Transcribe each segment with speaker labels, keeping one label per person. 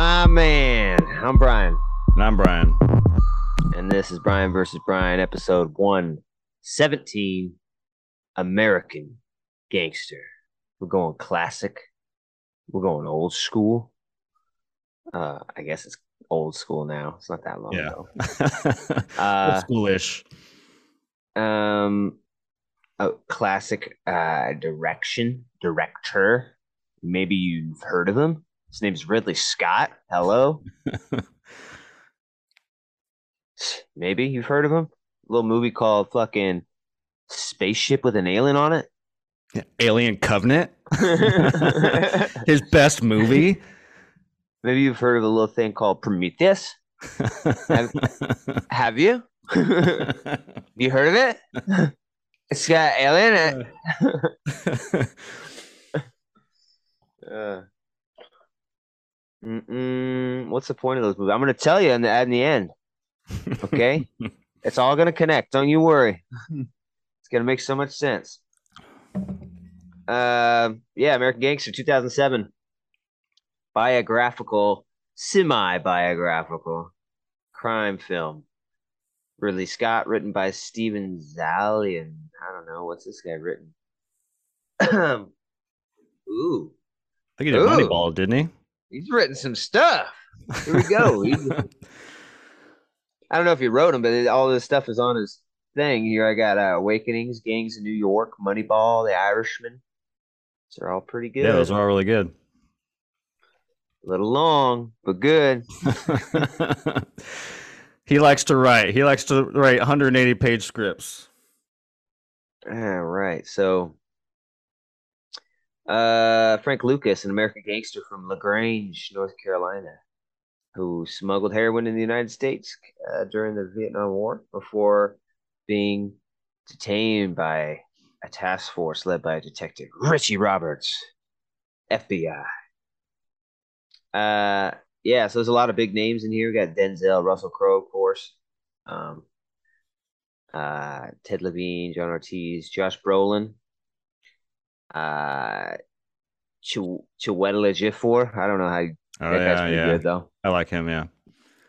Speaker 1: My man, I'm Brian,
Speaker 2: And I'm Brian.
Speaker 1: and this is Brian versus Brian, episode 117 American Gangster. We're going classic, we're going old school. Uh, I guess it's old school now. It's not that long
Speaker 2: Yeah.
Speaker 1: ago.
Speaker 2: Old
Speaker 1: Uh,
Speaker 2: schoolish.
Speaker 1: um, a classic uh, direction director. Maybe you've heard of him. His name's Ridley Scott. Hello. Maybe you've heard of him. A little movie called fucking Spaceship with an Alien on it.
Speaker 2: Alien Covenant. His best movie.
Speaker 1: Maybe you've heard of a little thing called Prometheus. Have you? you heard of it? It's got alien in it. Uh, mm-mm, what's the point of those movies? I'm going to tell you in the, in the end. Okay? it's all going to connect. Don't you worry. it's going to make so much sense. Uh, yeah, American Gangster 2007. Biographical, semi biographical crime film. Ridley Scott, written by Steven Zaillian. I don't know. What's this guy written? Ooh.
Speaker 2: I think he did
Speaker 1: Ooh.
Speaker 2: Moneyball, didn't he?
Speaker 1: He's written some stuff. Here we go. I don't know if he wrote them, but it- all this stuff is on his thing. Here I got uh, Awakenings, Gangs in New York, Moneyball, The Irishman. These are all pretty good.
Speaker 2: yeah, those are all really good.
Speaker 1: A little long, but good.
Speaker 2: he likes to write. He likes to write 180 page scripts.
Speaker 1: All right. So, uh, Frank Lucas, an American gangster from LaGrange, North Carolina, who smuggled heroin in the United States uh, during the Vietnam War before being detained by a task force led by Detective Richie Roberts, FBI. Uh, yeah. So there's a lot of big names in here. We got Denzel, Russell Crowe, of course. Um, uh, Ted Levine, John Ortiz, Josh Brolin, uh, Ch- Chiwetel Ejiofor. I don't know how you,
Speaker 2: Oh,
Speaker 1: that guy's
Speaker 2: yeah,
Speaker 1: pretty
Speaker 2: yeah.
Speaker 1: good though.
Speaker 2: I like him, yeah.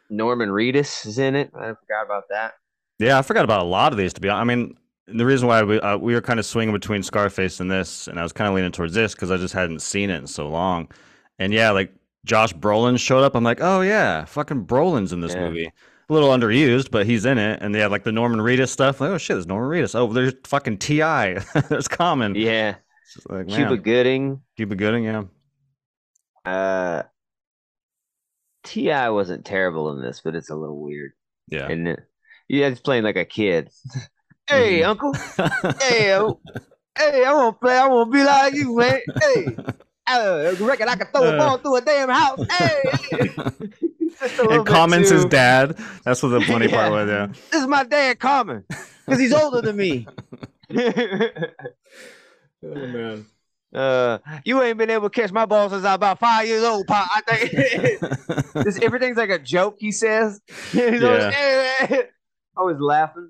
Speaker 1: Norman Reedus is in it. I forgot about that.
Speaker 2: Yeah, I forgot about a lot of these, to be honest. I mean, the reason why we, uh, we were kind of swinging between Scarface and this, and I was kind of leaning towards this because I just hadn't seen it in so long. And yeah, like Josh Brolin showed up. I'm like, oh, yeah, fucking Brolin's in this
Speaker 1: Yeah.
Speaker 2: movie. A little underused, but he's in it. And they had like the Norman Reedus stuff. Like, oh, shit, there's Norman Reedus. Oh, there's fucking T.I. there's Common.
Speaker 1: Yeah,
Speaker 2: like,
Speaker 1: Cuba Gooding.
Speaker 2: Cuba Gooding, yeah.
Speaker 1: Uh, T.I. wasn't terrible in this, but it's a little weird,
Speaker 2: Yeah.
Speaker 1: isn't it? Yeah, he's playing like a kid. hey,
Speaker 2: Mhm.
Speaker 1: uncle. Hey, oh, hey, I want to play. I want to be like you, man. Hey, I reckon I can throw a
Speaker 2: Uh.
Speaker 1: ball through a damn house. Hey, hey. Just a
Speaker 2: and
Speaker 1: bit
Speaker 2: Common's his dad. That's what the funny
Speaker 1: Yeah.
Speaker 2: part was, yeah.
Speaker 1: This is my dad, Common, because he's older than me.
Speaker 2: Oh, man.
Speaker 1: uh, you ain't been able to catch my ball since I was about five years old, Pop. I think this, everything's like a joke. He says, He's always, always laughing.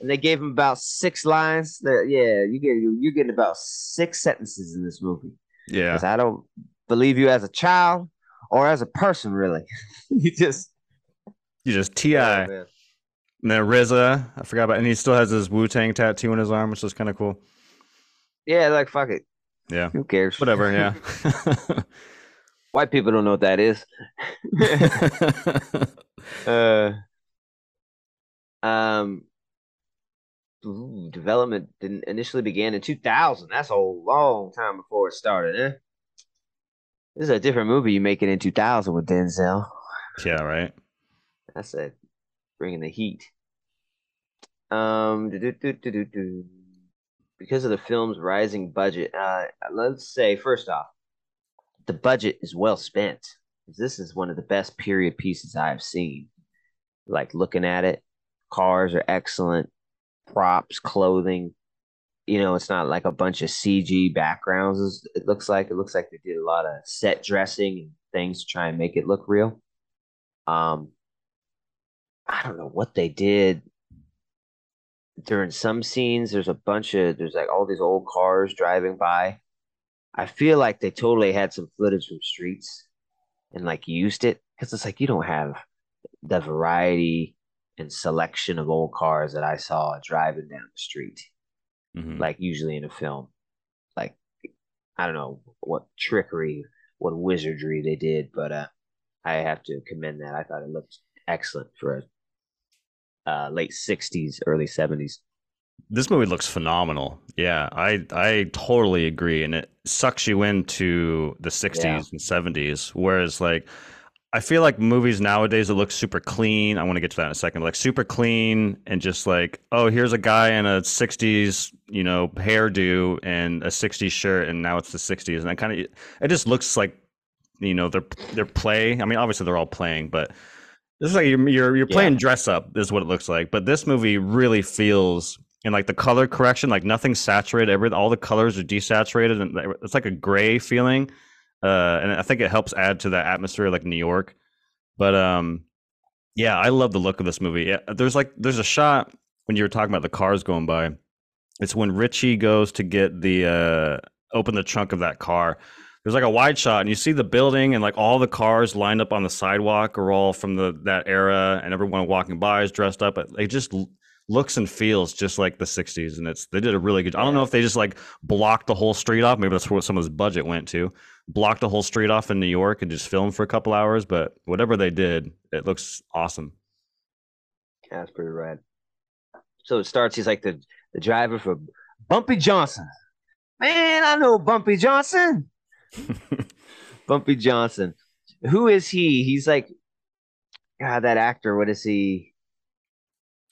Speaker 1: And they gave him about six lines. That yeah, you get you're getting about six sentences in this movie.
Speaker 2: yeah.
Speaker 1: 'Cause I don't believe you as a child or as a person, really. you just
Speaker 2: You just T.I.,
Speaker 1: oh,
Speaker 2: and then RZA. I forgot about, and he still has his Wu Tang tattoo on his arm, which is kind of cool.
Speaker 1: Yeah, like fuck it.
Speaker 2: Yeah,
Speaker 1: Who cares?
Speaker 2: whatever. Yeah.
Speaker 1: White people don't know what that is. uh, um, ooh, development didn't initially began in 2000. That's a long time before it started, eh? This is a different movie you make it in 2000 with Denzel.
Speaker 2: yeah. Right.
Speaker 1: That's it. Bringing the heat. Um, do-do-do-do-do-do. Because of the film's rising budget, uh, let's say first off, the budget is well spent. This is one of the best period pieces I've seen. Like looking at it, cars are excellent, props, clothing. You know, it's not like a bunch of CG backgrounds. It looks like it looks like they did a lot of set dressing and things to try and make it look real. Um, I don't know what they did during some scenes. There's a bunch of there's like all these old cars driving by. I feel like they totally had some footage from streets and like used it because it's like you don't have the variety and selection of old cars that I saw driving down the street,
Speaker 2: Mhm.
Speaker 1: like usually in a film. Like I don't know what trickery, what wizardry they did, but uh, I have to commend that. I thought it looked excellent for a uh, late '60s, early '70s.
Speaker 2: This movie looks phenomenal. Yeah, I I totally agree, and it sucks you into the '60s
Speaker 1: Yeah.
Speaker 2: and '70s. Whereas, like, I feel like movies nowadays that look super clean. I want to get to that in a second. Like super clean and just like, oh, here's a guy in a '60s, you know, hairdo and a '60s shirt, and now it's the '60s, and I kind of it just looks like, you know, they're they're play. I mean, obviously they're all playing, but this is like you're you're, you're playing
Speaker 1: Yeah.
Speaker 2: dress up. Is what it looks like. But this movie really feels and like the color correction, like nothing's saturated. Every all the colors are desaturated, and it's like a gray feeling. Uh, and I think it helps add to the atmosphere, like New York. But um, yeah, I love the look of this movie. Yeah, there's like there's a shot when you were talking about the cars going by. It's when Richie goes to get the uh, open the trunk of that car. There's like a wide shot, and you see the building and like all the cars lined up on the sidewalk are all from the that era, and everyone walking by is dressed up. It just looks and feels just like the '60s, and it's they did a really good. I don't know if they just like blocked the whole street off. Maybe that's what some of this budget went to. Blocked the whole street off in New York and just filmed for a couple hours. But whatever they did, it looks awesome.
Speaker 1: Yeah, that's pretty rad. So it starts. He's like the the driver for Bumpy Johnson. Man, I know Bumpy Johnson. Bumpy Johnson. Who is he? He's like, God, that actor. What is he?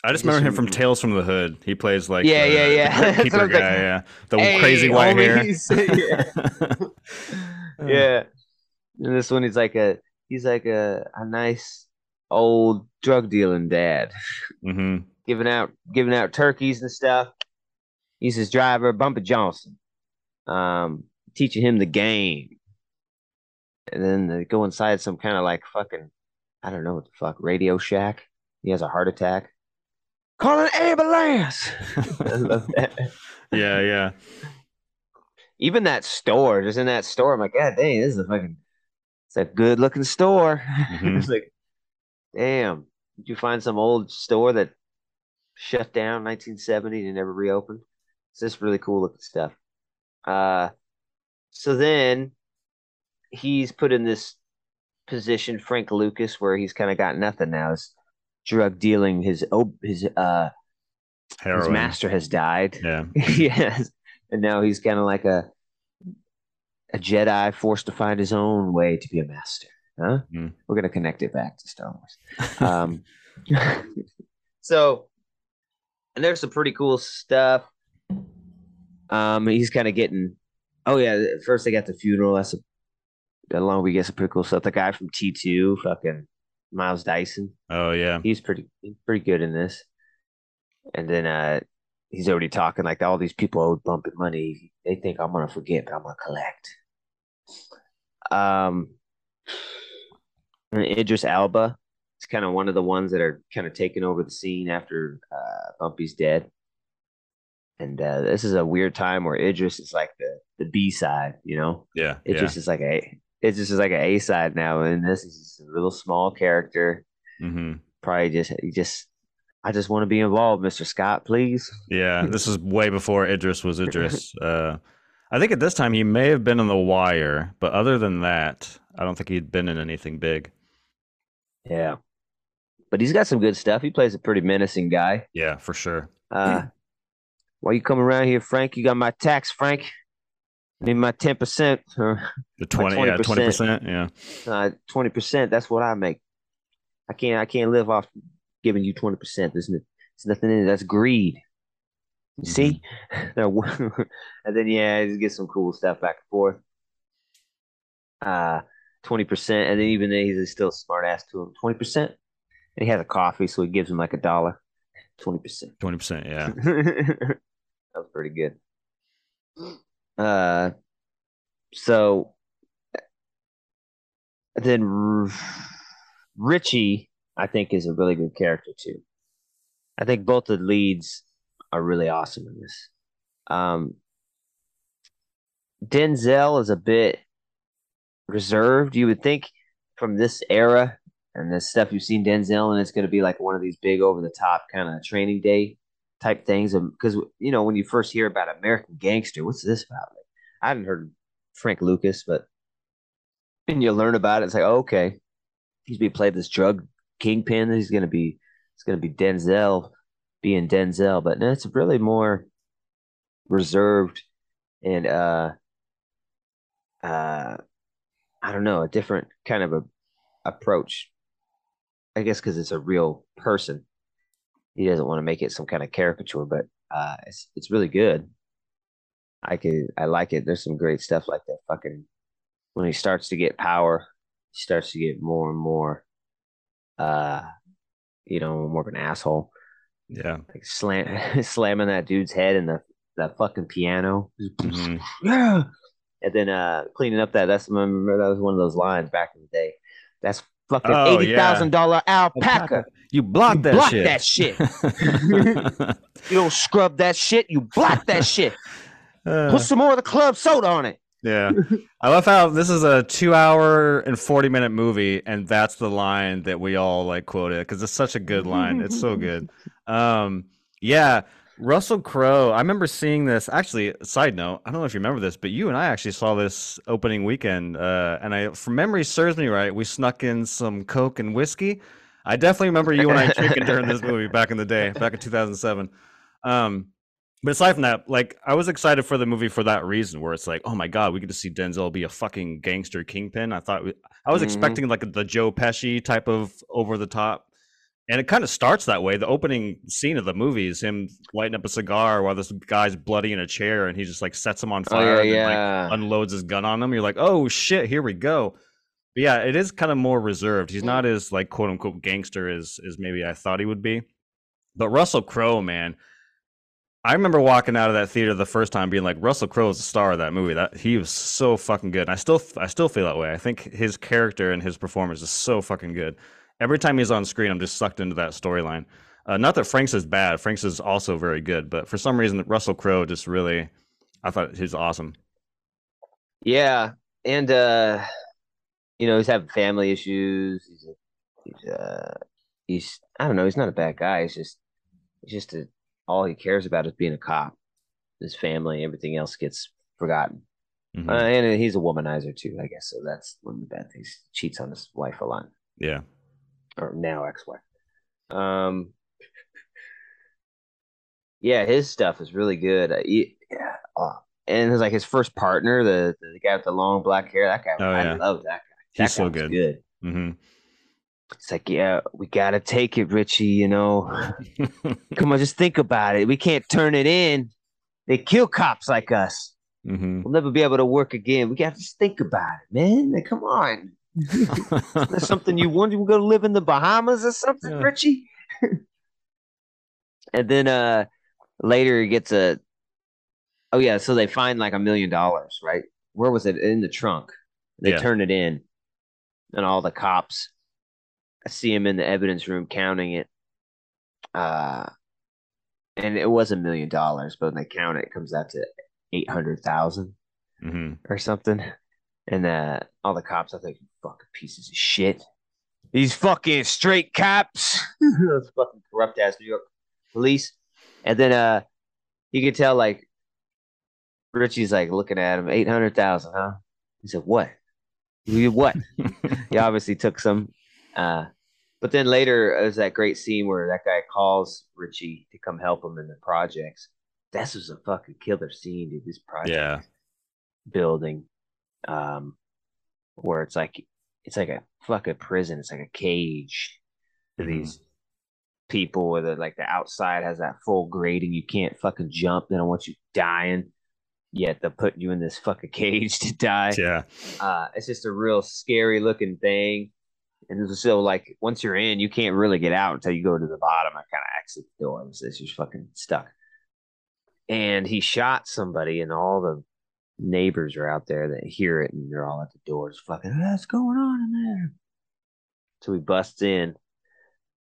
Speaker 2: I just remember him from Tales from the Hood. He plays like
Speaker 1: Yeah,
Speaker 2: the,
Speaker 1: yeah, yeah.
Speaker 2: the
Speaker 1: what like,
Speaker 2: yeah, the
Speaker 1: "Hey,
Speaker 2: crazy white hair.
Speaker 1: yeah. yeah. And this one, he's like a he's like a a nice old drug dealing dad,
Speaker 2: hmm
Speaker 1: giving out giving out turkeys and stuff. He's his driver, Bumpy Johnson, um, teaching him the game. And then they go inside some kind of like fucking, I don't know what the fuck, Radio Shack. He has a heart attack. Call an ambulance. I love that.
Speaker 2: yeah, yeah.
Speaker 1: Even that store, just in that store, I'm like, God dang, this is a fucking, it's a good looking store.
Speaker 2: Mhm.
Speaker 1: it's like, damn, did you find some old store that shut down 1970 and never reopened? It's just really cool looking stuff. Uh, so then he's put in this position, Frank Lucas, where he's kind of got nothing now. His drug dealing, his oh, his uh, his master has died.
Speaker 2: Yeah.
Speaker 1: yes, and now he's kind of like a a Jedi forced to find his own way to be a master. Huh?
Speaker 2: Mhm.
Speaker 1: We're gonna connect it back to Star Wars. Um, so, and there's some pretty cool stuff. Um, he's kind of getting. Oh yeah, first they got the funeral. That's a. Along we get some pretty cool stuff. The guy from T two, fucking Miles Dyson.
Speaker 2: oh yeah.
Speaker 1: He's pretty he's pretty good in this. And then uh he's already talking like all these people owe Bumpy money. They think I'm gonna forget, but I'm gonna collect. Um and Idris Elba is kind of one of the ones that are kind of taking over the scene after uh Bumpy's dead. And uh this is a weird time where Idris is like the the B side, you know?
Speaker 2: Yeah.
Speaker 1: It
Speaker 2: yeah.
Speaker 1: just is like a it just is like an A side now, and this is just a little small character
Speaker 2: hmm
Speaker 1: probably just just I just want to be involved, Mr. Scott, please.
Speaker 2: Yeah. This is way before Idris was Idris. Uh, I think at this time he may have been on The Wire, but other than that, I don't think he'd been in anything big.
Speaker 1: Yeah. But he's got some good stuff. He plays a pretty menacing guy.
Speaker 2: Yeah, for sure.
Speaker 1: Uh why you come around here, Frank? You got my tax, Frank. Need my ten percent
Speaker 2: The twenty, yeah,
Speaker 1: 20%.
Speaker 2: twenty percent. Yeah.
Speaker 1: uh, twenty percent. That's what I make. I can't I can't live off giving you twenty percent. There's, no, there's nothing in it. That's greed. You see? They're- and then yeah, you get some cool stuff back and forth. Uh twenty percent, and then even then he's still smart ass to him. Twenty percent, and he has a coffee, so he gives him like a dollar. Twenty percent.
Speaker 2: Twenty percent. Yeah.
Speaker 1: that was pretty good. Uh, so then R- Richie, I think, is a really good character too. I think both the leads are really awesome in this. Um, Denzel is a bit reserved. You would think from this era and the stuff you've seen Denzel, and it's going to be like one of these big over the top kind of training day type things. Because you know when you first hear about American Gangster, what's this about? Like, I hadn't heard Frank Lucas, but and you learn about it, it's like oh, okay, he's be played this drug kingpin. He's to be it's to be Denzel being Denzel, but no, it's really more reserved and uh uh I don't know, a different kind of a approach. I guess because it's a real person. He doesn't want to make it some kind of caricature, but uh, it's it's really good. I could I like it. There's some great stuff like that. Fucking when he starts to get power, he starts to get more and more, uh, you know, more of an asshole.
Speaker 2: Yeah,
Speaker 1: like slam slamming that dude's head in the that fucking piano.
Speaker 2: Mm-hmm.
Speaker 1: Yeah, and then uh cleaning up that. That's remember that was one of those lines back in the day. That's fucking
Speaker 2: Oh,
Speaker 1: eighty thousand dollar alpaca.
Speaker 2: You block
Speaker 1: You
Speaker 2: that
Speaker 1: blocked
Speaker 2: shit.
Speaker 1: that shit. You don't scrub that shit. You block that shit.
Speaker 2: Uh,
Speaker 1: Put some more of the club soda on it.
Speaker 2: yeah, I love how this is a two-hour and forty-minute movie, and that's the line that we all like quoted because it's such a good line. It's so good. Um, yeah, Russell Crowe. I remember seeing this. Actually, side note, I don't know if you remember this, but you and I actually saw this opening weekend, uh, and I, from memory serves me right, we snuck in some Coke and whiskey. I definitely remember you and I drinking during this movie back in the day, back in 2007. Um, but aside from that, like I was excited for the movie for that reason, where it's like, oh my god, we get to see Denzel be a fucking gangster kingpin. I thought we, I was
Speaker 1: Mhm.
Speaker 2: expecting like the Joe Pesci type of over the top, and it kind of starts that way. The opening scene of the movie is him lighting up a cigar while this guy's bloody in a chair, and he just like sets him on
Speaker 1: Oh
Speaker 2: fire
Speaker 1: yeah,
Speaker 2: and then, like, unloads his gun on him. You're like, oh shit, here we go. But yeah, it is kind of more reserved. He's not as like quote unquote gangster as as maybe I thought he would be. But Russell Crowe, man, I remember walking out of that theater the first time being like, Russell Crowe is the star of that movie. That he was so fucking good. And I still I still feel that way. I think his character and his performance is so fucking good. Every time he's on screen, I'm just sucked into that storyline. Uh, not that Frank's is bad. Frank's is also very good, but for some reason, Russell Crowe just really, I thought he's awesome.
Speaker 1: Yeah, and uh, you know he's having family issues. He's a, he's uh, he's I don't know. He's not a bad guy. He's just he's just a, all he cares about is being a cop. His family, everything else gets forgotten.
Speaker 2: Mhm.
Speaker 1: Uh, and he's a womanizer too, I guess. So that's one of the bad things. He Cheats on his wife a lot,
Speaker 2: yeah.
Speaker 1: or now ex-wife. Um, yeah, his stuff is really good. Uh, he- yeah, oh, and it's like his first partner, the the guy with the long black hair. That guy,
Speaker 2: Oh,
Speaker 1: I
Speaker 2: yeah.
Speaker 1: love that guy.
Speaker 2: He's so good.
Speaker 1: good.
Speaker 2: hmm
Speaker 1: It's like, yeah, we gotta take it, Richie. You know, come on, just think about it. We can't turn it in. They kill cops like us.
Speaker 2: hmm
Speaker 1: We'll never be able to work again. We got to just think about it, man. Like, come on. That's something you want. You go live in the Bahamas or something,
Speaker 2: Yeah.
Speaker 1: Richie. and then uh later he gets a oh yeah, so they find like a million dollars, right? Where was it? In the trunk. They
Speaker 2: Yeah.
Speaker 1: turn it in, and all the cops. I see him in the evidence room counting it. Uh and it was a million dollars, but when they count it, it comes out to eight hundred thousand
Speaker 2: hmm
Speaker 1: or something. And uh, all the cops, I think, fucking pieces of shit. These fucking straight cops, those fucking corrupt ass New York police. And then uh, you could tell like Richie's like looking at him, eight hundred thousand, huh? He said, "What? You what?" he obviously took some. Uh, but then later, there's that great scene where that guy calls Richie to come help him in the projects. This was a fucking killer scene, dude. This project
Speaker 2: yeah.
Speaker 1: building um where it's like it's like a fucking prison it's like a cage for
Speaker 2: Mhm.
Speaker 1: these people where the like the outside has that full grating you can't fucking jump they don't want you dying yet they're putting you in this fucking cage to die.
Speaker 2: Yeah.
Speaker 1: uh it's just a real scary looking thing. And so like once you're in you can't really get out until you go to the bottom and kind of exit the door. It's just you're fucking stuck. And he shot somebody and all the neighbors are out there that hear it and they're all at the doors fucking what's going on in there? So we bust in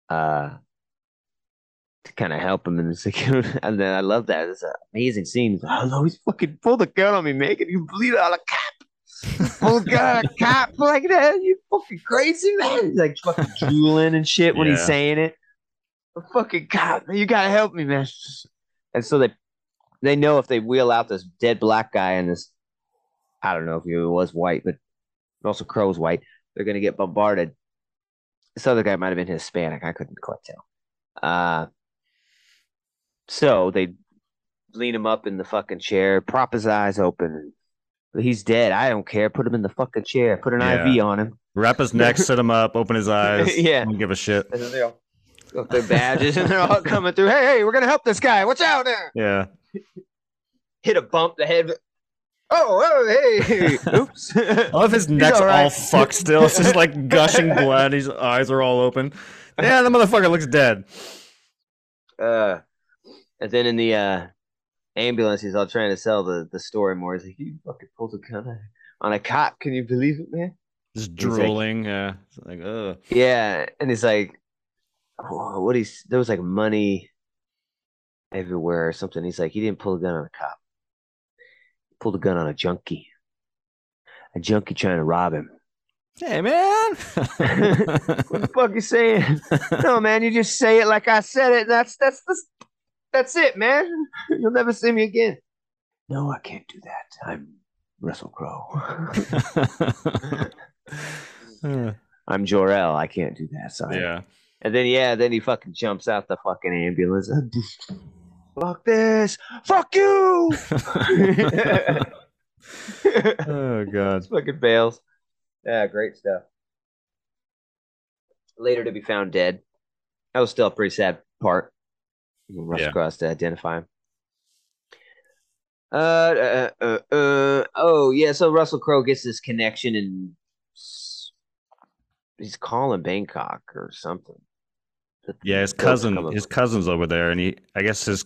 Speaker 1: uh to kind of help him and it's like and then I love that it's an amazing scene He's like, oh no he's fucking pulled the gun on me man can you bleed out a cap pull the gun on a cop like that? You fucking crazy, man. He's like fucking drooling and shit when he's saying it. A fucking cop, man, you gotta help me, man. And so they they know if they wheel out this dead black guy and this I don't know if he was white, but also Crowe's white, they're gonna get bombarded. This other guy might have been Hispanic. I couldn't quite tell. Uh so they lean him up in the fucking chair, prop his eyes open. He's dead. I don't care. Put him in the fucking chair. Put an
Speaker 2: Yeah.
Speaker 1: IV on him.
Speaker 2: Wrap his neck, sit him up, open his eyes.
Speaker 1: Yeah.
Speaker 2: Don't give a shit.
Speaker 1: And then they got their badges and they're all coming through. Hey, hey, we're gonna help this guy. Watch out there.
Speaker 2: Yeah.
Speaker 1: Hit a bump the head. Oh, oh, hey, oops.
Speaker 2: I love his neck's
Speaker 1: all right.
Speaker 2: all fucked still. It's just like gushing blood. His eyes are all open. Yeah, the motherfucker looks dead.
Speaker 1: uh, and then in the uh, ambulance, he's all trying to sell the, the story more. He's like, "You fucking pulled a gun on- a cop? Can you believe it, man?"
Speaker 2: Just
Speaker 1: like-
Speaker 2: drooling. yeah. Like, ugh.
Speaker 1: Yeah, and he's like, oh, "What he's there was like money everywhere or something." He's like, "He didn't pull a gun on a cop. He pulled a gun on a junkie. A junkie trying to rob him."
Speaker 2: Hey, man.
Speaker 1: What the fuck you saying? no, man, you just say it like I said it. That's that's that's that's it, man. You'll never see me again. No, I can't do that. I'm Russell Crowe. I'm Jor-El. I can't do that. Sorry.
Speaker 2: yeah.
Speaker 1: And then yeah, then he fucking jumps out the fucking ambulance. Fuck this. Fuck you.
Speaker 2: oh, God.
Speaker 1: fucking fails. Yeah, great stuff. Later to be found dead. That was still a pretty sad part. Russell
Speaker 2: Yeah.
Speaker 1: Crowe to identify him. Uh, uh, uh, uh, oh yeah, so Russell Crowe gets this connection and he's calling Bangkok or something.
Speaker 2: Yeah, his cousin, his cousin's over there, and he, I guess his,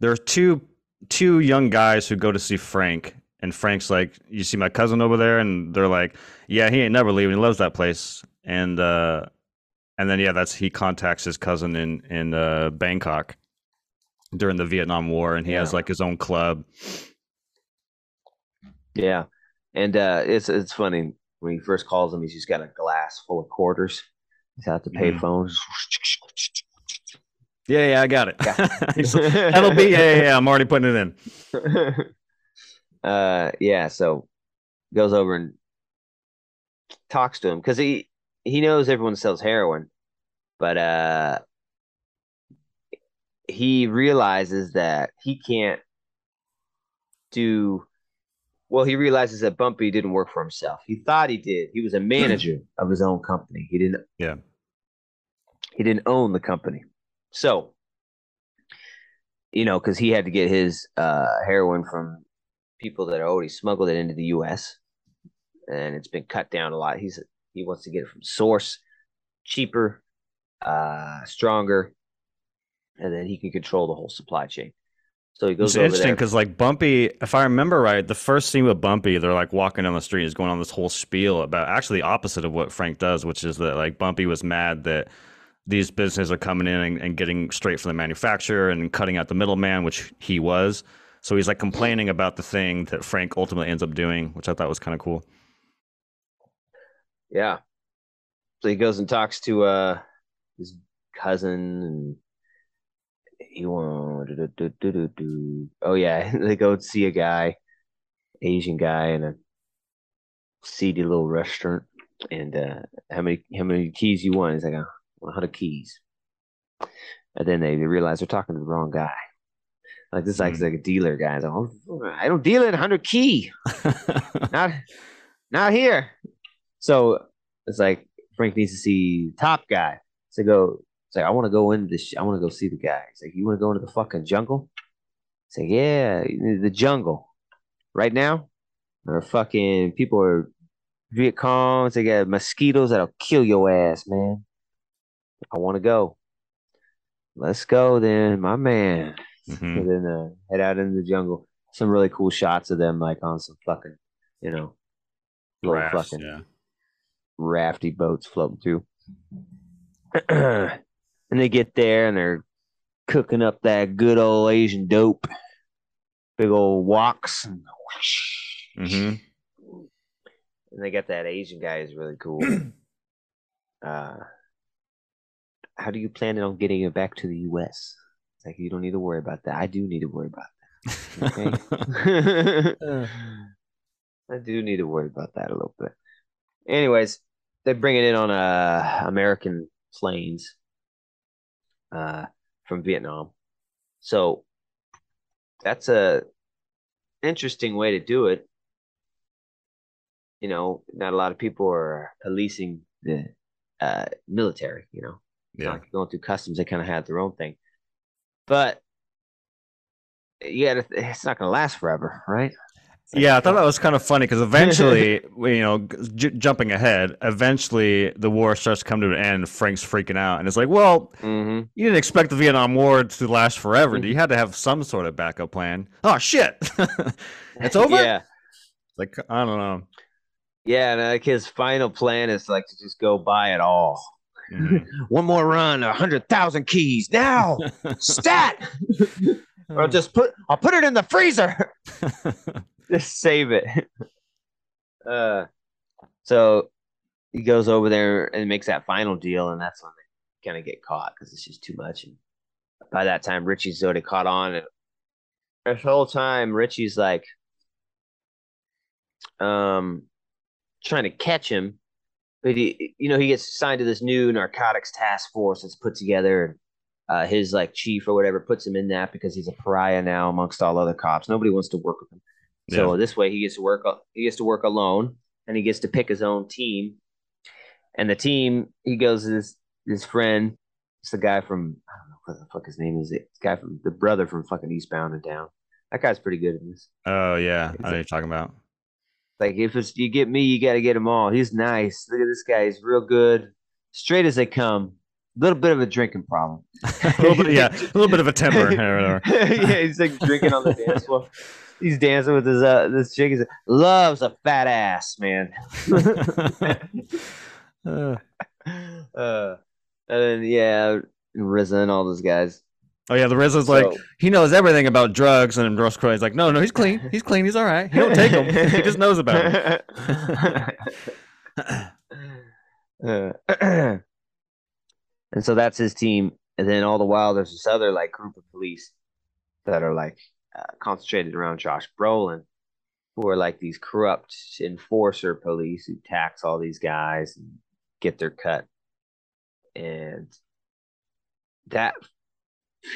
Speaker 2: there are two, two young guys who go to see Frank, and Frank's like, "You see my cousin over there?" And they're like, "Yeah, he ain't never leaving. He loves that place." And uh, and then yeah, that's he contacts his cousin in in uh, Bangkok during the Vietnam War, and he has like his own club.
Speaker 1: Yeah, and uh, it's it's funny when he first calls him. He's just got a glass full of quarters. He's out the
Speaker 2: Mhm.
Speaker 1: payphone.
Speaker 2: Yeah, yeah, I got it.
Speaker 1: Yeah.
Speaker 2: He's That'll be yeah, yeah, yeah, I'm already putting it in.
Speaker 1: uh, yeah. So goes over and talks to him because he he knows everyone sells heroin, but uh, he realizes that he can't do. Well, he realizes that Bumpy didn't work for himself. He thought he did. He was a manager of his own company. He didn't.
Speaker 2: Yeah.
Speaker 1: He didn't own the company. So, you know, because he had to get his uh, heroin from people that already smuggled it into the U.S. and it's been cut down a lot. He's he wants to get it from source, cheaper, uh, stronger, and then he can control the whole supply chain. So he goes
Speaker 2: It's
Speaker 1: over
Speaker 2: interesting because like Bumpy, if I remember right, the first scene with Bumpy, they're like walking down the street, he's going on this whole spiel about actually the opposite of what Frank does, which is that like Bumpy was mad that these businesses are coming in and, and getting straight from the manufacturer and cutting out the middleman, which he was. So he's like complaining about the thing that Frank ultimately ends up doing, which I thought was kind of cool.
Speaker 1: Yeah. So he goes and talks to uh his cousin and he want oh yeah, they go see a guy, Asian guy in a seedy little restaurant and uh how many how many keys you want? He's like, "Uh, hundred keys. And then they realize they're talking to the wrong guy. Like this is like,
Speaker 2: Mhm.
Speaker 1: like a dealer guy. Like, oh, I don't deal in hundred key. not not here. So it's like Frank needs to see top guy. So go. It's like I want to go into this. I want to go see the guy. It's like you want to go into the fucking jungle. It's like yeah, the jungle. Right now, or fucking people are Viet Congs. They got mosquitoes that'll kill your ass, man. I want to go. Let's go then, my man.
Speaker 2: Mhm.
Speaker 1: And then uh, head out into the jungle. Some really cool shots of them, like on some fucking, you know, little
Speaker 2: Rafts,
Speaker 1: fucking
Speaker 2: yeah.
Speaker 1: rafty boats floating through. and they get there and they're cooking up that good old Asian dope. Big old woks.
Speaker 2: hmm
Speaker 1: And they got that Asian guy is really cool. uh, how do you plan on getting it back to the U.S.? It's like you don't need to worry about that. I do need to worry about that. Okay. I do need to worry about that a little bit. Anyways, they bring it in on uh American planes uh from Vietnam. So that's a interesting way to do it. You know, not a lot of people are policing the uh military, you know.
Speaker 2: Yeah.
Speaker 1: Like going through customs, they kind of have their own thing. But yeah, it's not going to last forever, right?
Speaker 2: Yeah, I thought that was kind of funny because eventually, you know, j- jumping ahead, eventually the war starts to come to an end. Frank's freaking out, and it's like, well,
Speaker 1: Mm-hmm.
Speaker 2: you didn't expect the Vietnam War to last forever. You had to have some sort of backup plan. Oh shit, it's over.
Speaker 1: Yeah,
Speaker 2: Like I don't know.
Speaker 1: yeah. And like his final plan is like to just go buy it all.
Speaker 2: Mhm.
Speaker 1: One more run, a hundred thousand keys now. Stat, or just put. I'll put it in the freezer. Just save it. Uh, so he goes over there and makes that final deal, and that's when they kind of get caught because it's just too much. And by that time, Richie's already caught on, and this whole time, Richie's like, um, trying to catch him, but he, you know, he gets assigned to this new narcotics task force that's put together, and uh, his like chief or whatever puts him in that because he's a pariah now amongst all other cops. Nobody wants to work with him. So this way, he gets to work. Uh, he gets to work alone, and he gets to pick his own team. And the team, he goes to this his friend. It's the guy from I don't know what the fuck his name is. It the guy from the brother from fucking Eastbound and Down. That guy's pretty good in this.
Speaker 2: Oh yeah, I know what you're talking about.
Speaker 1: Like if it's you get me, you got to get him all. He's nice. Look at this guy. He's real good, straight as they come. A little bit of a drinking problem.
Speaker 2: a little bit, yeah, a little bit of a temper.
Speaker 1: yeah, he's like drinking on the dance floor. He's dancing with his uh this chick. He loves a fat ass, man.
Speaker 2: Uh,
Speaker 1: uh, and then yeah, RZA and all those guys.
Speaker 2: oh yeah, the RZA's like he knows everything about drugs, and Ross Croy's like, no, no, he's clean, he's clean, he's all right. He don't take them, he just knows about them.
Speaker 1: Uh, and so that's his team. And then all the while, there's this other like group of police that are like uh, concentrated around Josh Brolin, who are like these corrupt enforcer police who tax all these guys and get their cut. And that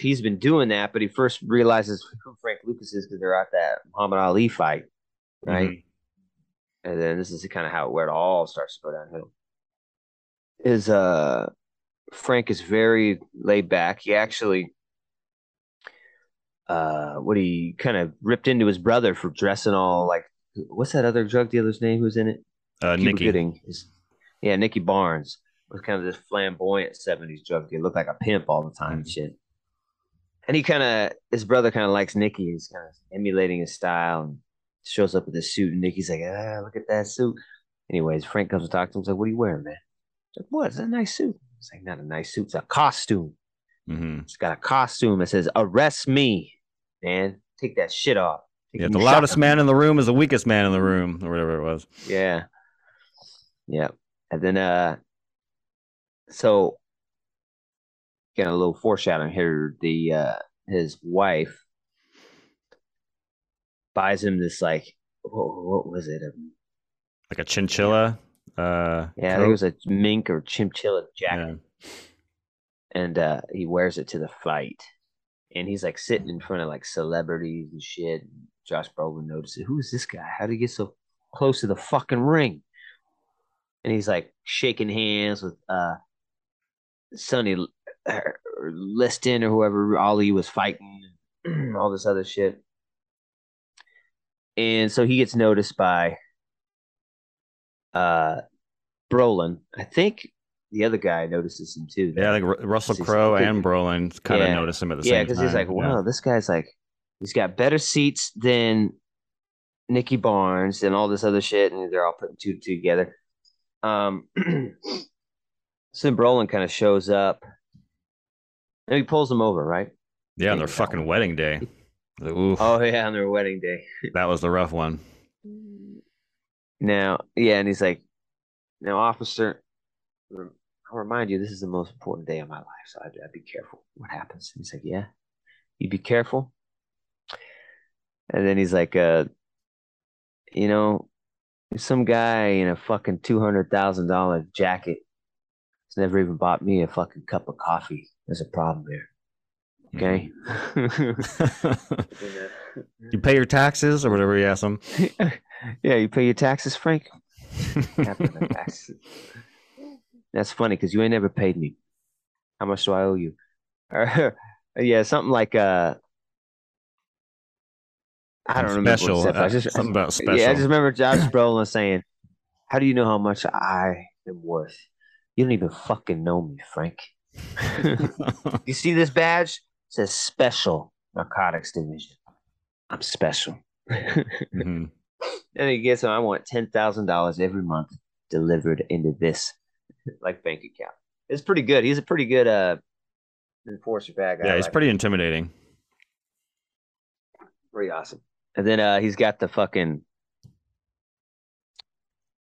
Speaker 1: he's been doing that, but he first realizes who Frank Lucas is because they're at that Muhammad Ali fight, right?
Speaker 2: Mhm.
Speaker 1: and then this is kind of how where it all starts to go downhill. Is uh Frank is very laid back. He actually uh what he kind of ripped into his brother for dressing all like what's that other drug dealer's name who's in it?
Speaker 2: Uh, Nicky.
Speaker 1: Gooding is yeah, Nicky Barnes was kind of this flamboyant seventies drug dealer, looked like a pimp all the time and shit. And he kind of his brother kind of likes Nicky. He's kind of emulating his style and shows up with his suit. And Nicky's like, ah, look at that suit. Anyways, Frank comes to talk to him. He's like, what are you wearing, man? He's like, what? It's a nice suit. It's like, not a nice suit. It's a costume.
Speaker 2: hmm
Speaker 1: It's got a costume that says, arrest me, man. Take that shit off. Take
Speaker 2: Yeah, the loudest man in the room is the weakest man in the room, or whatever it was.
Speaker 1: Yeah. Yeah. And then uh so getting a little foreshadowing here, the uh his wife buys him this like what, what was it? Um,
Speaker 2: Like a chinchilla. Uh,
Speaker 1: yeah, I think it was a mink or chinchilla jacket.
Speaker 2: Yeah.
Speaker 1: And uh he wears it to the fight. And he's like sitting in front of like celebrities and shit. Josh Brolin notices, who is this guy? How did he get so close to the fucking ring? And he's like shaking hands with uh Sonny uh, Liston or whoever Ali was fighting, all this other shit. And so he gets noticed by uh Brolin. I think the other guy notices him too.
Speaker 2: Yeah, think Russell Crowe and Brolin kind of
Speaker 1: Yeah.
Speaker 2: notice him at the
Speaker 1: yeah,
Speaker 2: same time.
Speaker 1: Yeah, because he's like,
Speaker 2: Yeah.
Speaker 1: wow, this guy's like, he's got better seats than Nicky Barnes and all this other shit, and they're all putting two two together. Um, so Brolin kind of shows up, and he pulls him over, right?
Speaker 2: Yeah, on their
Speaker 1: Yeah.
Speaker 2: fucking wedding day. Like, oof,
Speaker 1: Oh yeah, on their wedding day.
Speaker 2: that was the rough one.
Speaker 1: Now, yeah, and he's like, now, officer, I'll remind you, this is the most important day of my life, so I'd, I'd be careful what happens. And he's like, yeah, you be careful. And then he's like, uh, you know, some guy in a fucking two hundred thousand dollar jacket has never even bought me a fucking cup of coffee. There's a problem there. Okay.
Speaker 2: you pay your taxes or whatever you ask them.
Speaker 1: yeah, you pay your taxes, Frank. That's funny because you ain't never paid me. How much do I owe you? yeah, something like uh I don't remember.
Speaker 2: Special. Uh, I just, something about special.
Speaker 1: Yeah, I just remember Josh Brolin saying, How do you know how much I am worth? You don't even fucking know me, Frank. you see this badge? It says special narcotics division. I'm special. mm-hmm. And he gets I want ten thousand dollars every month delivered into this like bank account. It's pretty good. He's a pretty good uh enforcer bad guy.
Speaker 2: Yeah, he's like pretty him. intimidating.
Speaker 1: Pretty awesome. And then uh he's got the fucking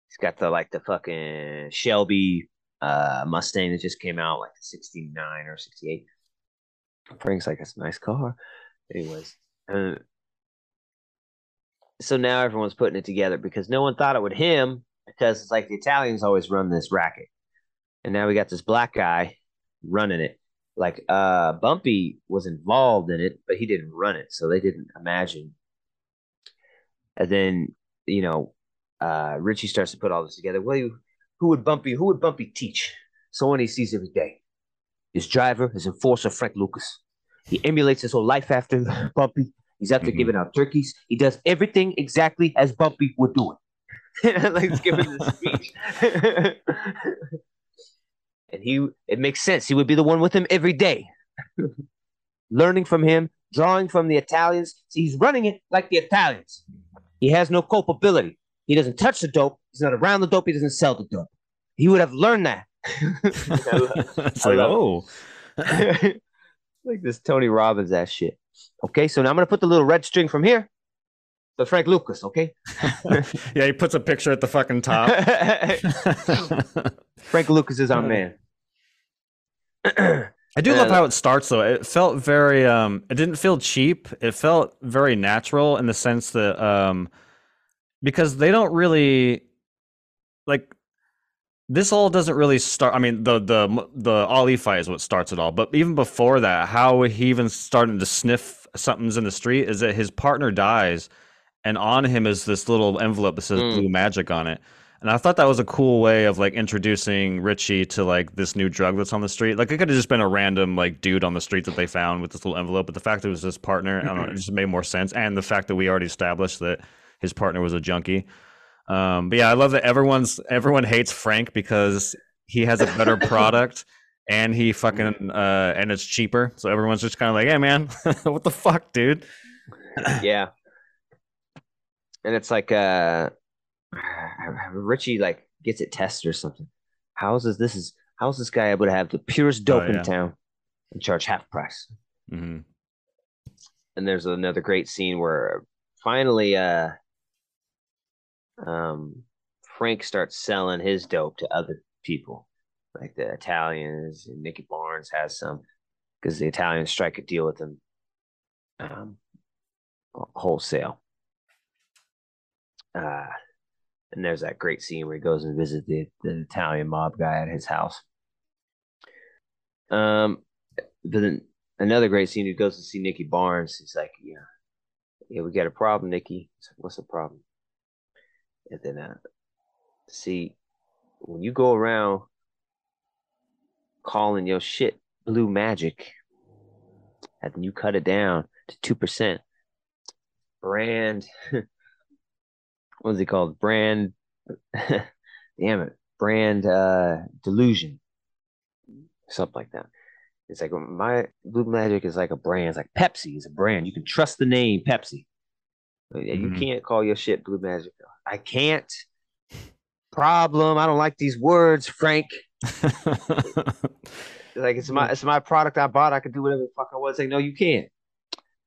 Speaker 1: he's got the like the fucking Shelby uh Mustang that just came out like 69 or 68. Frank's like, it's a nice car. Anyways. Uh, so now everyone's putting it together because no one thought it would him because it's like the Italians always run this racket. And now we got this black guy running it. Like uh Bumpy was involved in it, but he didn't run it, so they didn't imagine. And then, you know, uh Richie starts to put all this together. Well, you, who would Bumpy who would Bumpy teach? Someone he sees every day. His driver, his enforcer, Frank Lucas. He emulates his whole life after Bumpy. He's after mm-hmm. giving out turkeys. He does everything exactly as Bumpy would do it. like giving the speech. And he it makes sense. He would be the one with him every day. Learning from him, drawing from the Italians. See, he's running it like the Italians. He has no culpability. He doesn't touch the dope. He's not around the dope. He doesn't sell the dope. He would have learned that.
Speaker 2: it's like, oh.
Speaker 1: like this Tony Robbins ass shit. Okay, so now I'm gonna put the little red string from here the Frank Lucas, okay?
Speaker 2: yeah, he puts a picture at the fucking top.
Speaker 1: Frank Lucas is our man.
Speaker 2: I do love how it starts though. It felt very um it didn't feel cheap. It felt very natural in the sense that um because they don't really like this all doesn't really start. I mean, the the the Ali fight is what starts it all. But even before that, how he even starting to sniff something's in the street is that his partner dies, and on him is this little envelope that says mm. blue magic on it. And I thought that was a cool way of like introducing Richie to like this new drug that's on the street. Like it could have just been a random like dude on the street that they found with this little envelope, but the fact that it was his partner, I don't know, it just made more sense. And the fact that we already established that his partner was a junkie. Um, but yeah, I love that everyone's everyone hates Frank because he has a better product and he fucking uh and it's cheaper. So everyone's just kind of like, "Hey man, what the fuck, dude?"
Speaker 1: yeah. And it's like uh Richie like gets it tested or something. How is this this is how is this guy able to have the purest dope oh, yeah. in town and charge half price? Mm-hmm. And there's another great scene where finally uh um, Frank starts selling his dope to other people, like the Italians. And Nicky Barnes has some because the Italians strike a deal with them um, wholesale. Uh, and there's that great scene where he goes and visits the, the Italian mob guy at his house. Um, but then another great scene, he goes to see Nicky Barnes. He's like, "Yeah, yeah, we got a problem, Nicky. Like, "What's the problem?" And then, uh, see, when you go around calling your shit blue magic, and you cut it down to two percent, brand, what's it called? Brand, damn it, brand uh, delusion, something like that. It's like my Blue Magic is like a brand. It's like Pepsi is a brand. You can trust the name Pepsi. Mm-hmm. You can't call your shit Blue Magic. I can't. Problem. I don't like these words, Frank. like it's my it's my product I bought. I can do whatever the fuck I want. Say no, you can't.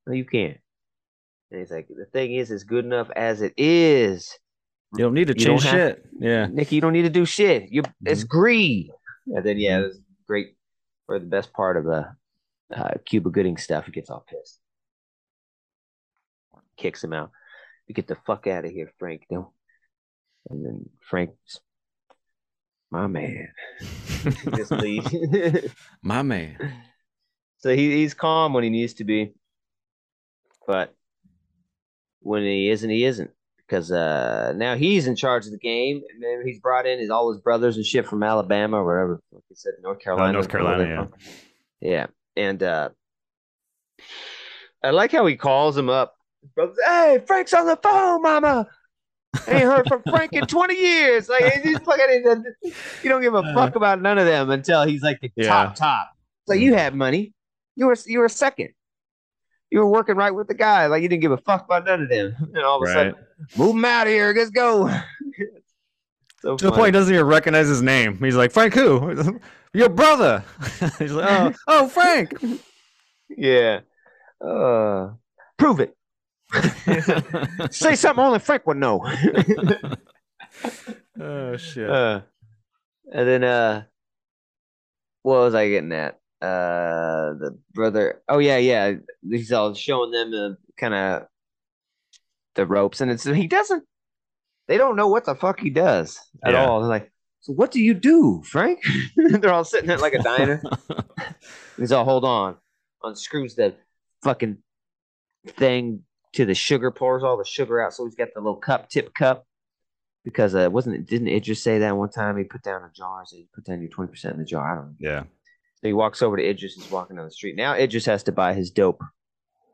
Speaker 1: No, you can't. And he's like, the thing is, it's good enough as it is.
Speaker 2: You don't need to
Speaker 1: You
Speaker 2: change shit. Yeah.
Speaker 1: Nicky, you don't need to do shit. You it's
Speaker 2: Mm-hmm.
Speaker 1: greed. And then yeah, it's great for the best part of the uh, Cuba Gooding stuff. He gets all pissed, kicks him out. You get the fuck out of here, Frank. No. And then Frank's my man. Just leave.
Speaker 2: My man.
Speaker 1: so he, he's calm when he needs to be, but when he isn't, he isn't. Because uh, now he's in charge of the game, and he's brought in his all his brothers and shit from Alabama or wherever. Like he said, North Carolina.
Speaker 2: Uh, North Carolina,
Speaker 1: from. Yeah, and uh, I like how he calls him up. Hey, Frank's on the phone, Mama. Ain't heard from Frank in 20 years. Like he's fucking, you don't give a fuck about none of them until he's like the.
Speaker 2: Yeah.
Speaker 1: top top. So like you had money. You were you were second. You were working right with the guy. Like you didn't give a fuck about none of them. And all of a
Speaker 2: Right.
Speaker 1: sudden, move him out of here. Let's go. so
Speaker 2: To the point, he doesn't even recognize his name. He's like, Frank, who? Your brother. He's like, oh, oh, Frank.
Speaker 1: Yeah. Uh, prove it. Say something only Frank would know.
Speaker 2: oh shit.
Speaker 1: uh, and then uh, what was I getting at? Uh, the brother. Oh yeah, yeah. He's all showing them the kind of the ropes, and it's he doesn't. They don't know what the fuck he does at
Speaker 2: Yeah.
Speaker 1: all. They're like, so what do you do, Frank? They're all sitting at like a diner. He's all, hold on. Unscrews the fucking thing to the sugar, pours all the sugar out. So he's got the little cup, tip cup. Because uh, wasn't it? Didn't it just say that one time? He put down a jar. So he put down your twenty percent in the jar. I don't know.
Speaker 2: yeah.
Speaker 1: So he walks over to Idris. He's walking down the street. Now Idris has to buy his dope,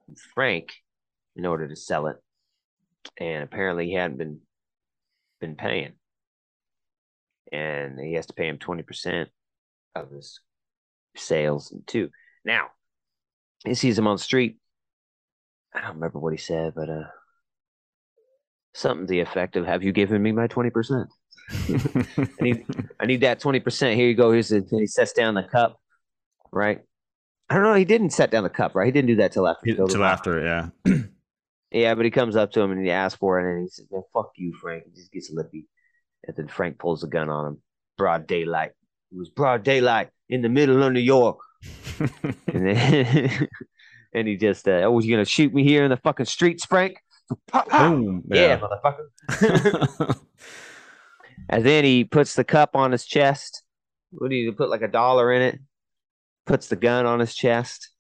Speaker 1: from Frank, in order to sell it. And apparently he hadn't been been paying, and he has to pay him twenty percent of his sales too. Now he sees him on the street. I don't remember what he said, but uh, something to the effect of, "Have you given me my twenty percent?" I need, I need that twenty percent. Here you go. Here's the. He sets down the cup, right? I don't know. He didn't set down the cup, right? He didn't do that till after.
Speaker 2: Till after, yeah.
Speaker 1: Yeah, but he comes up to him and he asks for it, and he says, "Man, fuck you, Frank." He just gets lippy, and then Frank pulls a gun on him. Broad daylight. It was broad daylight in the middle of New York, and then and he just, uh, "Oh, you gonna shoot me here in the fucking streets, Frank?" Pop, pop.
Speaker 2: Boom.
Speaker 1: Yeah, motherfucker. And then he puts the cup on his chest. What do you put like a dollar in it? Puts the gun on his chest.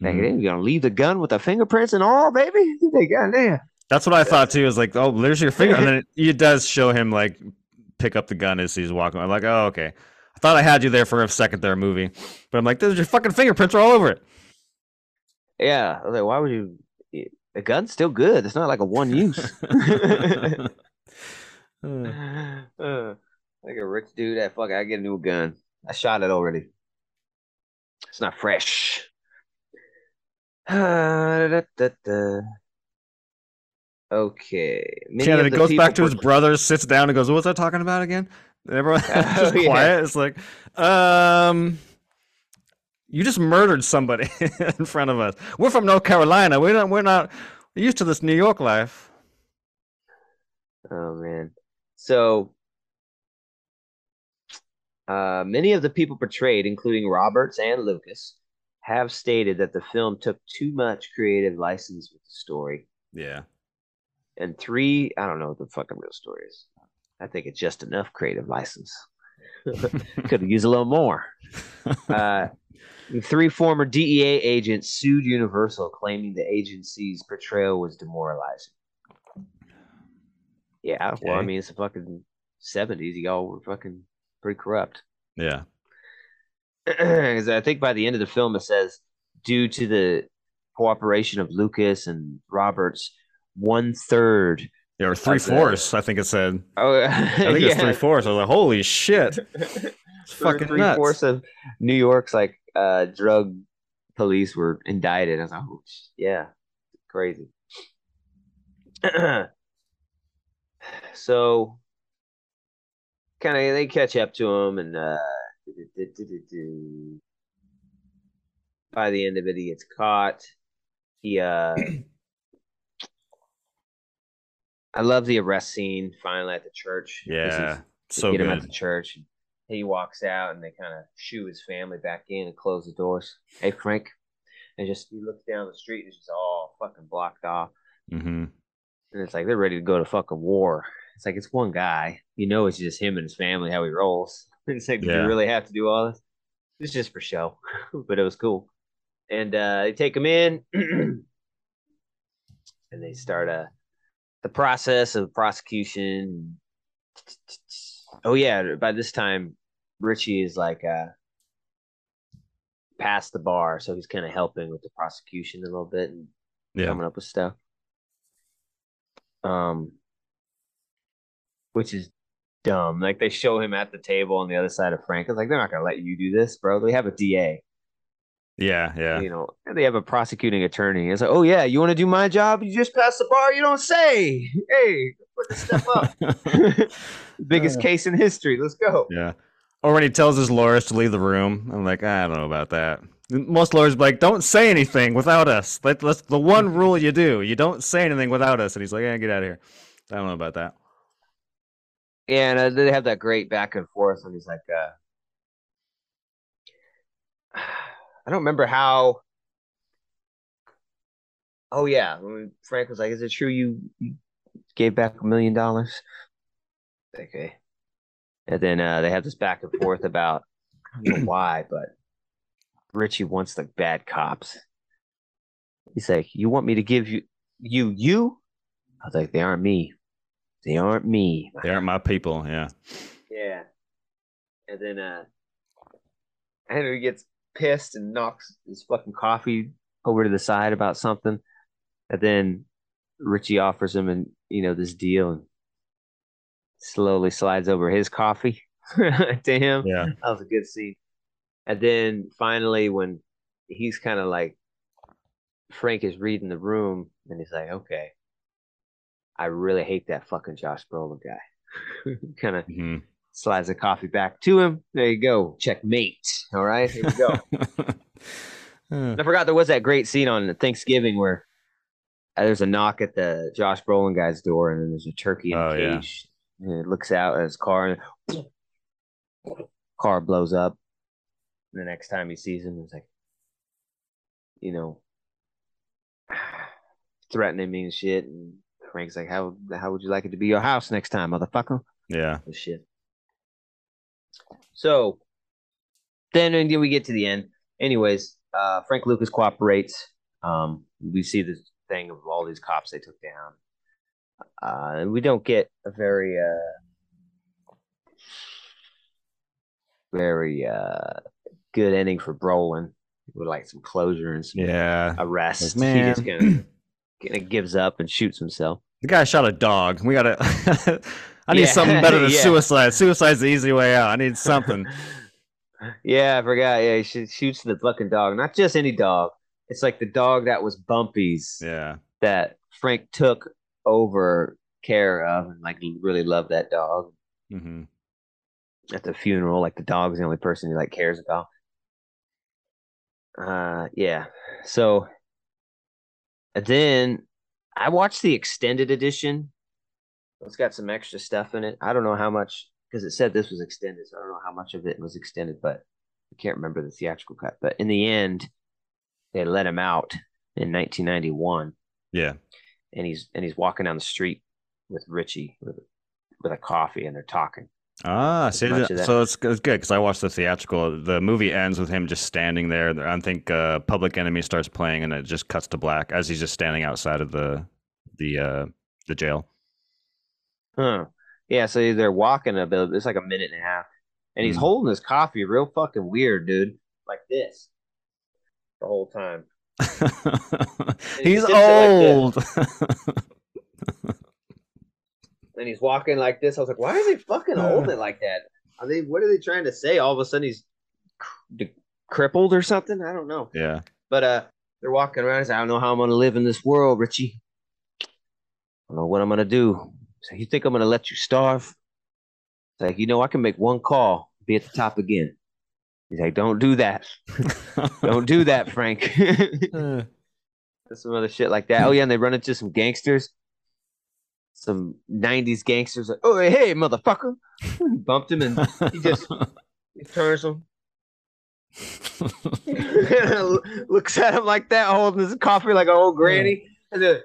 Speaker 1: Like,
Speaker 2: Mhm.
Speaker 1: you gonna leave the gun with the fingerprints and all, baby? They got there.
Speaker 2: That's what I thought too. Is like, oh, there's your finger, and then it, it does show him like pick up the gun as he's walking. I'm like, oh, okay. I thought I had you there for a second there, movie, but I'm like, there's your fucking fingerprints are all over it.
Speaker 1: Yeah. I was like, why would you? The gun's still good. It's not like a one use.
Speaker 2: Uh,
Speaker 1: like a rich dude that fuck. I get a new gun. I shot it already. It's not fresh. Da-da-da-da. Okay. Many
Speaker 2: yeah, then it
Speaker 1: the
Speaker 2: goes back to his brother, sits down, and goes, "What was I talking about again?" And everyone just
Speaker 1: Oh, yeah.
Speaker 2: quiet. It's like, um, you just murdered somebody in front of us. We're from North Carolina. We're not. We're not used to this New York life.
Speaker 1: Oh man. So uh, many of the people portrayed, including Roberts and Lucas, have stated that the film took too much creative license with the story.
Speaker 2: Yeah.
Speaker 1: And three, I don't know what the fucking real story is. I think it's just enough creative license. Could have used a little more. Uh, three former DEA agents sued Universal, claiming the agency's portrayal was demoralizing. Yeah, well, I mean, it's the fucking seventies. Y'all were fucking pretty corrupt.
Speaker 2: Yeah.
Speaker 1: Because I think by the end of the film, it says due to the cooperation of Lucas and Roberts, one third.
Speaker 2: Yeah, or three fourths. I think it said.
Speaker 1: Oh,
Speaker 2: I think it's three fourths. I was like, holy shit. It's fucking
Speaker 1: three
Speaker 2: nuts.
Speaker 1: fourths of New York's like uh, drug police were indicted. I was like, oh, yeah, crazy. so, kind of, they catch up to him, and uh, by the end of it, he gets caught. He uh, I love the arrest scene finally at the church.
Speaker 2: Yeah, so
Speaker 1: get him at the church. He walks out, and they kind of shoo his family back in and close the doors. Hey, Frank, and just he looks down the street, and it's just all fucking blocked off.
Speaker 2: Mm-hmm.
Speaker 1: And it's like they're ready to go to fucking war. It's like it's one guy. You know, it's just him and his family how he rolls. It's like, do you really have to do all this? It's just for show, but it was cool. And uh, they take him in, and they start uh, the process of prosecution. Oh yeah, by this time, Richie is like uh, past the bar, so he's kind of helping with the prosecution a little bit and
Speaker 2: Yeah,
Speaker 1: coming up with stuff. Um, which is dumb. Like they show him at the table on the other side of Frank. It's like they're not gonna let you do this, bro. They have a DA,
Speaker 2: yeah, yeah.
Speaker 1: you know, and they have a prosecuting attorney. It's like, oh yeah, you want to do my job? You just pass the bar. You don't say. Hey, put the stuff up. Biggest
Speaker 2: Uh.
Speaker 1: case in history. Let's go.
Speaker 2: Yeah. Or when he tells his lawyers to leave the room, I'm like, I don't know about that. Most lawyers like, don't say anything without us. That, that's the one rule you do. You don't say anything without us. And he's like, yeah, get out of here. I don't know about that.
Speaker 1: Yeah, and uh, they have that great back and forth, and he's like, uh, I don't remember how. Oh yeah, Frank was like, "Is it true you, you gave back a million dollars?" Okay, and then uh, they have this back and forth about I don't know why, but Richie wants the bad cops. He's like, "You want me to give you you you?" I was like, "They aren't me. They aren't me."
Speaker 2: They aren't my people. Yeah.
Speaker 1: Yeah. And then uh Henry gets pissed and knocks his fucking coffee over to the side about something. And then Richie offers him and you know this deal and slowly slides over his coffee to him.
Speaker 2: Yeah.
Speaker 1: That was a good scene. And then finally when he's kind of like Frank is reading the room and he's like, Okay, I really hate that fucking Josh Brolin guy. kind of
Speaker 2: hmm
Speaker 1: slides the coffee back to him. There you go. Checkmate. All right, here we go.
Speaker 2: Uh,
Speaker 1: I forgot there was that great scene on Thanksgiving where uh, there's a knock at the Josh Brolin guy's door, and then there's a turkey in a
Speaker 2: Oh, yeah.
Speaker 1: cage. And it looks out at his car, and car blows up. The next time he sees him, he's like, you know, threatening me and shit. And Frank's like, "How how would you like it to be your house next time, motherfucker?"
Speaker 2: yeah.
Speaker 1: Oh, shit. So then when we get to the end. Anyways, uh, Frank Lucas cooperates. Um, we see this thing of all these cops they took down. Uh, and we don't get a very, uh, very uh, good ending for Brolin with like some closure and some
Speaker 2: Yeah.
Speaker 1: arrest.
Speaker 2: Like,
Speaker 1: he just
Speaker 2: man.
Speaker 1: kind of kind of gives up and shoots himself.
Speaker 2: The guy shot a dog. We gotta. I need
Speaker 1: Yeah,
Speaker 2: something better than
Speaker 1: yeah.
Speaker 2: suicide. Suicide's the easy way out. I need something.
Speaker 1: yeah, I forgot. Yeah, he shoots the fucking dog. Not just any dog. It's like the dog that was Bumpy's
Speaker 2: Yeah.
Speaker 1: that Frank took over care of and like he really loved that dog
Speaker 2: hmm
Speaker 1: at the funeral. Like the dog's the only person he like cares about. Uh yeah. So and then I watched the extended edition. It's got some extra stuff in it. I don't know how much because it said this was extended, so I don't know how much of it was extended, but I can't remember the theatrical cut. But in the end, they let him out in 1991,
Speaker 2: Yeah.
Speaker 1: and he's and he's walking down the street with Richie with with a coffee, and they're talking.
Speaker 2: Ah, see,
Speaker 1: much
Speaker 2: th-
Speaker 1: of that-
Speaker 2: so it's, it's good because I watched the theatrical. The movie ends with him just standing there. I think uh, Public Enemy starts playing, and it just cuts to black as he's just standing outside of the the uh, the jail.
Speaker 1: Huh. Yeah, so they're walking a bit. It's like a minute and a half. And he's
Speaker 2: Mhm.
Speaker 1: holding his coffee real fucking weird, dude. Like this. The whole time. he
Speaker 2: he's
Speaker 1: like
Speaker 2: old.
Speaker 1: And he's walking like this. I was like, why is he fucking holding it like that? Are they what are they trying to say? All of a sudden he's cr- crippled or something? I don't know.
Speaker 2: yeah.
Speaker 1: But uh they're walking around. He's like, I don't know how I'm gonna live in this world, Richie. I don't know what I'm gonna do. So you think I'm gonna let you starve? It's like, you know, I can make one call, be at the top again. He's like, Don't do that. Don't do that, Frank.
Speaker 2: Uh,
Speaker 1: some other shit like that. Oh yeah, and they run into some gangsters. Some '90s gangsters like, "Oh hey, motherfucker!" He bumped him and he just he turns him, looks at him like that, holding his coffee like an old granny, and then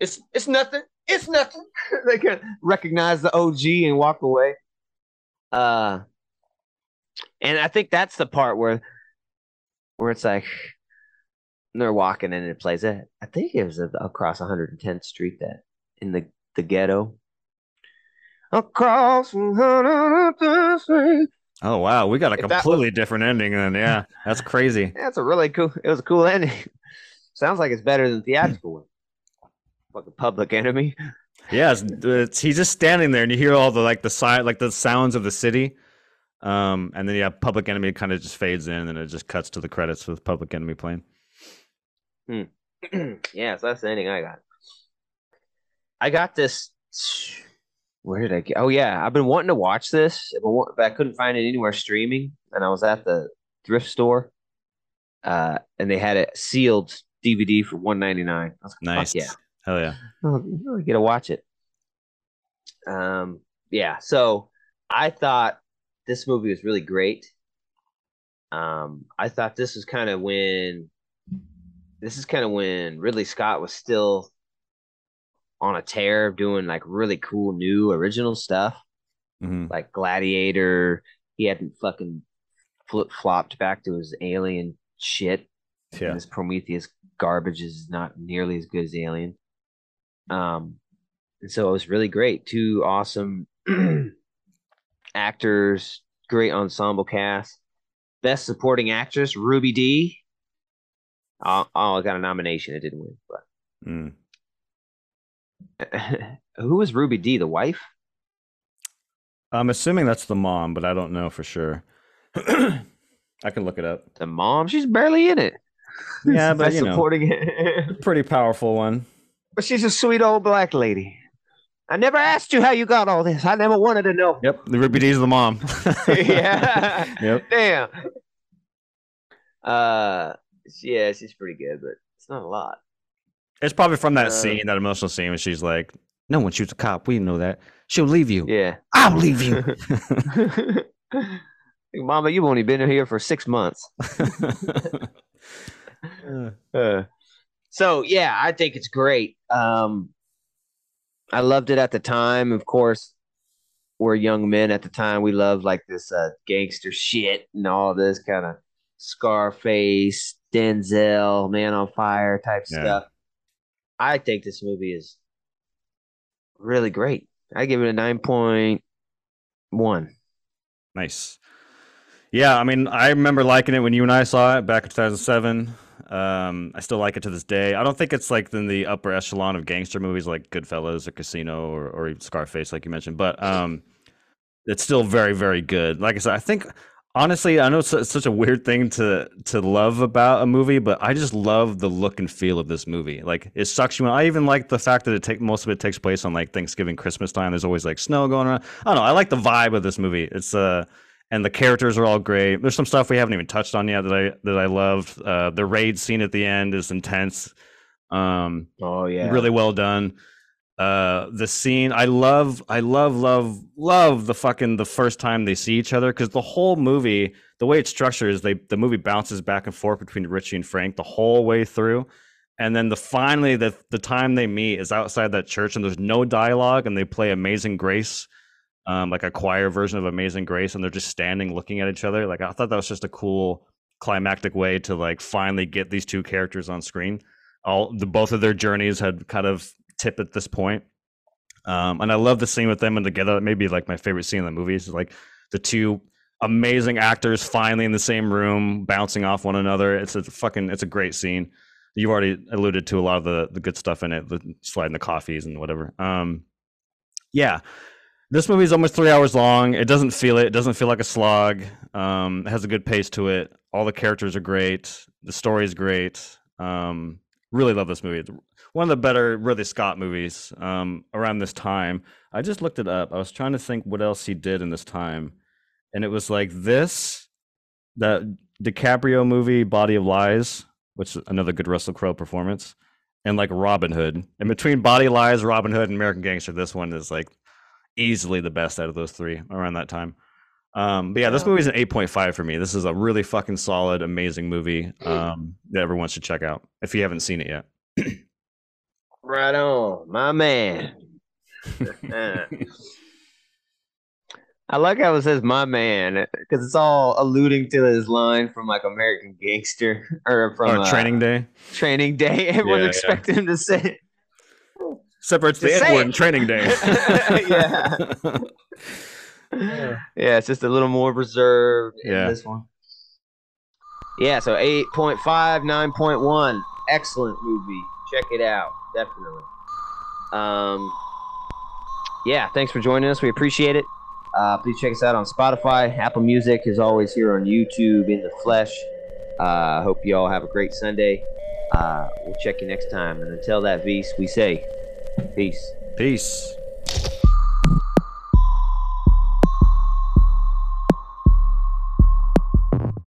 Speaker 1: it's it's nothing, it's nothing. they can recognize the OG and walk away. Uh, and I think that's the part where where it's like they're walking and it plays it. I think it was across 110th Street that in the the ghetto. Across 110th Street.
Speaker 2: Oh wow, we got a if completely was... different ending then. Yeah, that's crazy.
Speaker 1: That's a really cool. It was a cool ending. Sounds like it's better than the theatrical one. Like the Public Enemy.
Speaker 2: Yeah, it's, it's, he's just standing there, and you hear all the like the side, like the sounds of the city. Um, and then yeah, Public Enemy kind of just fades in, and it just cuts to the credits with Public Enemy playing.
Speaker 1: Hmm. yeah, so that's the ending I got. I got this. Where did I get? Oh yeah, I've been wanting to watch this, but I couldn't find it anywhere streaming. And I was at the thrift store, uh, and they had it sealed DVD for one ninety nine.
Speaker 2: Nice, yeah, hell yeah,
Speaker 1: oh, I get to watch it. Um, yeah. So I thought this movie was really great. Um, I thought this was kind of when this is kind of when Ridley Scott was still on a tear doing like really cool new original stuff. Mm-hmm. Like Gladiator, he hadn't fucking flip flopped back to his alien shit. Yeah. And this Prometheus garbage is not nearly as good as Alien. Um, and so it was really great. Two awesome actors, great ensemble cast. Best supporting actress, Ruby Dee. Oh, oh, I got a nomination. It didn't win, but mm. Who was Ruby Dee? The wife?
Speaker 2: I'm assuming that's the mom, but I don't know for sure. I can look it up.
Speaker 1: The mom? She's barely in it.
Speaker 2: Yeah, but you supporting know, it. pretty powerful one.
Speaker 1: But she's a sweet old black lady. I never asked you how you got all this. I never wanted to know.
Speaker 2: Yep, the Ruby Dee's the mom.
Speaker 1: yeah. Yep. Damn. Uh, yeah, she's pretty good, but it's not a lot.
Speaker 2: It's probably from that uh, scene, that emotional scene, when she's like, "No one shoots a cop. We know that. She'll leave you.
Speaker 1: Yeah,
Speaker 2: I'll leave you."
Speaker 1: Mama, you've only been here for six months. uh, so yeah, I think it's great. Um, I loved it at the time. Of course, we're young men at the time. We loved like this uh, gangster shit and all this kind of Scarface, Denzel, Man on Fire type yeah. stuff. I think this movie is really great. I give it a nine point one.
Speaker 2: Nice. Yeah, I mean, I remember liking it when you and I saw it back in 2007. Um, I still like it to this day. I don't think it's like in the upper echelon of gangster movies like Goodfellas or Casino or, or Scarface, like you mentioned, but um, it's still very, very good. Like I said, I think honestly, I know it's, such a weird thing to to love about a movie, but I just love the look and feel of this movie. Like it sucks you. In. I even like the fact that it take most of it takes place on like Thanksgiving, Christmas time. There's always like snow going around. I don't know. I like the vibe of this movie. It's uh and the characters are all great. There's some stuff we haven't even touched on yet that I that I love. Uh, the raid scene at the end is intense. Um,
Speaker 1: oh yeah,
Speaker 2: really well done. Uh, the scene I love, I love, love, love the fucking the first time they see each other because the whole movie, the way it's structured is they the movie bounces back and forth between Richie and Frank the whole way through, and then the finally the the time they meet is outside that church and there's no dialogue and they play Amazing Grace um, like a choir version of Amazing Grace, and they're just standing looking at each other. Like I thought that was just a cool climactic way to like finally get these two characters on screen. All the both of their journeys had kind of tipped at this point. Um, and I love the scene with them and together. Maybe like my favorite scene in the movie is like the two amazing actors finally in the same room, bouncing off one another. It's a fucking, it's a great scene. You've already alluded to a lot of the the good stuff in it, the sliding the coffees and whatever. Um, yeah, this movie is almost three hours long. It doesn't feel it. It doesn't feel like a slog. Um, it has a good pace to it. All the characters are great. The story is great. Um, really love this movie. It's one of the better Ridley Scott movies um, around this time. I just looked it up. I was trying to think what else he did in this time, and it was like this, that DiCaprio movie, Body of Lies, which is another good Russell Crowe performance, and like Robin Hood. And between Body Lies, Robin Hood, and American Gangster, this one is like easily the best out of those three around that time. Um, but yeah, this
Speaker 1: movie
Speaker 2: is an 8.5 for me. This is a really fucking solid, amazing movie um, that everyone should check out if you haven't seen it yet.
Speaker 1: Right on, my man. I like how it says "my man" because it's all alluding to his line from like American Gangster or from
Speaker 2: Or
Speaker 1: uh,
Speaker 2: Training Day
Speaker 1: Training Day. Everyone
Speaker 2: Yeah, yeah.
Speaker 1: expected him to say,
Speaker 2: separates the
Speaker 1: Just say
Speaker 2: N word
Speaker 1: it.
Speaker 2: and Training Day.
Speaker 1: Yeah. yeah, it's just a little more reserved in
Speaker 2: Yeah.
Speaker 1: this one. Yeah, so 8.5, 9.1. Excellent movie. Check it out. Definitely. Um, yeah, thanks for joining us. We appreciate it. Uh, please check us out on Spotify, Apple Music, as always, here on YouTube in the flesh. Uh, hope you all have a great Sunday. Uh, we'll check you next time. And until that, Vise, we say peace.
Speaker 2: Peace.